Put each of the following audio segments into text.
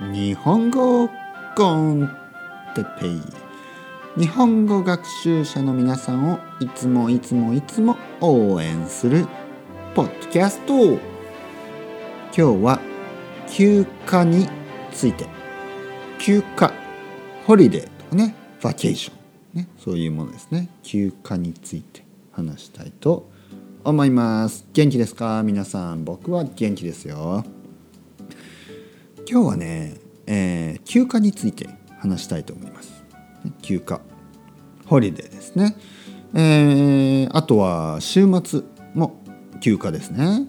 日本語コンテペイ。日本語学習者の皆さんをいつもいつもいつも応援するポッドキャスト。今日は休暇について。休暇ホリデーとかねバケーション、ね、そういうものですね。休暇について話したいと思います。元気ですか？皆さん。僕は元気ですよ。今日はね、えー、休暇について話したいと思います。休暇。ホリデーですね、えー、あとは週末も休暇ですね。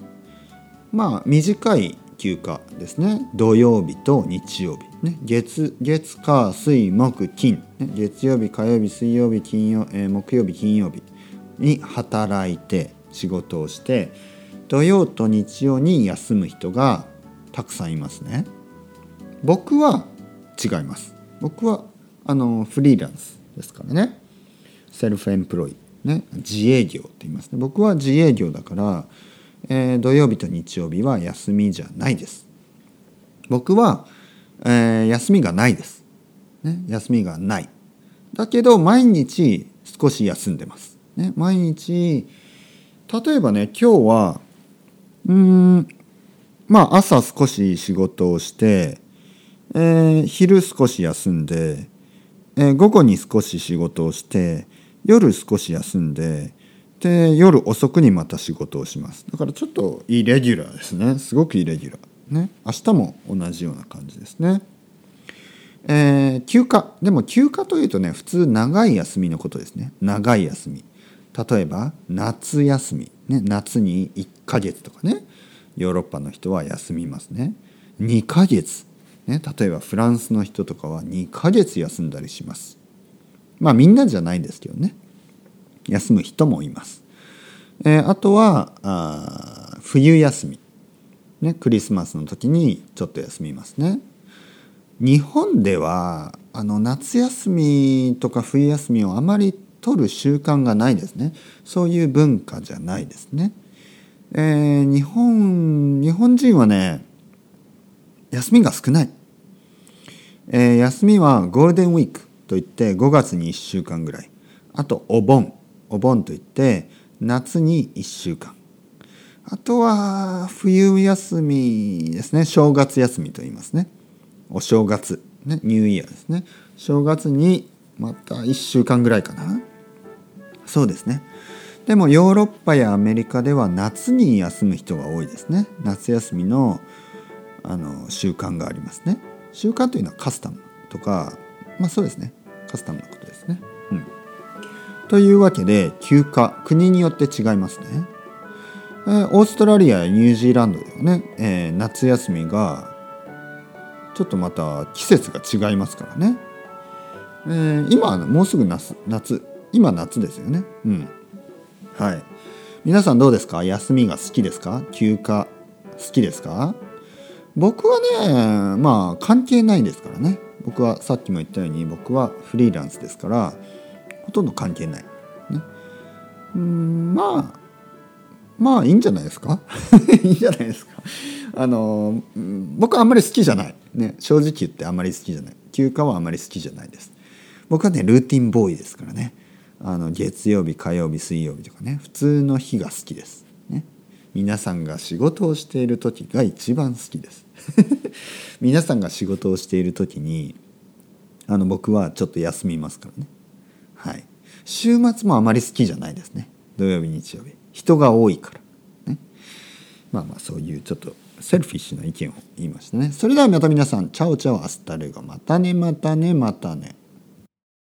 まあ短い休暇ですね。土曜日と日曜日、ね、月月火水木金、ね、月曜日火曜日水曜日金曜、えー、木曜日金曜日に働いて仕事をして土曜と日曜に休む人がたくさんいますね。僕は違います。僕はあのフリーランスですからね。セルフエンプロイ、ね、自営業って言いますね。僕は自営業だから、えー、土曜日と日曜日は休みじゃないです。僕は、えー、休みがないです、ね、休みがない。だけど毎日少し休んでます、ね、毎日例えばね今日はうんまあ朝少し仕事をしてえー、昼少し休んで、えー、午後に少し仕事をして夜少し休んでで夜遅くにまた仕事をします。だからちょっとイレギュラーですね。すごくイレギュラー。ね。明日も同じような感じですね。えー、休暇。でも休暇というとね普通長い休みのことですね。長い休み。例えば夏休み、ね、夏に1ヶ月とかね。ヨーロッパの人は休みますね。2ヶ月。ね、例えばフランスの人とかは2ヶ月休んだりします。まあみんなじゃないですけどね。休む人もいます、えー、あとはあ冬休み、ね、クリスマスの時にちょっと休みますね。日本ではあの夏休みとか冬休みをあまり取る習慣がないですね。そういう文化じゃないですね、えー、日本日本人はね休みが少ない。えー、休みはゴールデンウィークといって5月に1週間ぐらい。あとお盆。お盆といって夏に1週間。あとは冬休みですね。正月休みと言いますね。お正月、ね、ニューイヤーですね。正月にまた1週間ぐらいかな。そうですね。でもヨーロッパやアメリカでは夏に休む人が多いですね。夏休みのあの習慣がありますね。習慣というのはカスタムとかまあそうですねカスタムのことですね。うん、というわけで休暇国によって違いますね。えー、オーストラリアやニュージーランドではね、えー、夏休みがちょっとまた季節が違いますからね。えー、今もうすぐ夏夏今夏ですよね。うん。はい。皆さんどうですか？休みが好きですか？休暇好きですか？僕はねまあ関係ないですからね。僕はさっきも言ったように僕はフリーランスですからほとんど関係ない、ね、うんまあまあいいんじゃないですか？いいんじゃないですか？あの僕はあんまり好きじゃない、ね、正直言ってあんまり好きじゃない。休暇はあんまり好きじゃないです。僕はねルーティンボーイですからね。あの月曜日火曜日水曜日とかね。普通の日が好きです。ね。皆さんが仕事をしている時が一番好きです。皆さんが仕事をしている時にあの僕はちょっと休みますからね。はい。週末もあまり好きじゃないですね。土曜日日曜日。人が多いから。ね。まあまあそういうちょっと selfish な意見を言いましたね。それではまた皆さん ciao ciao hasta luego またねまたねまたね。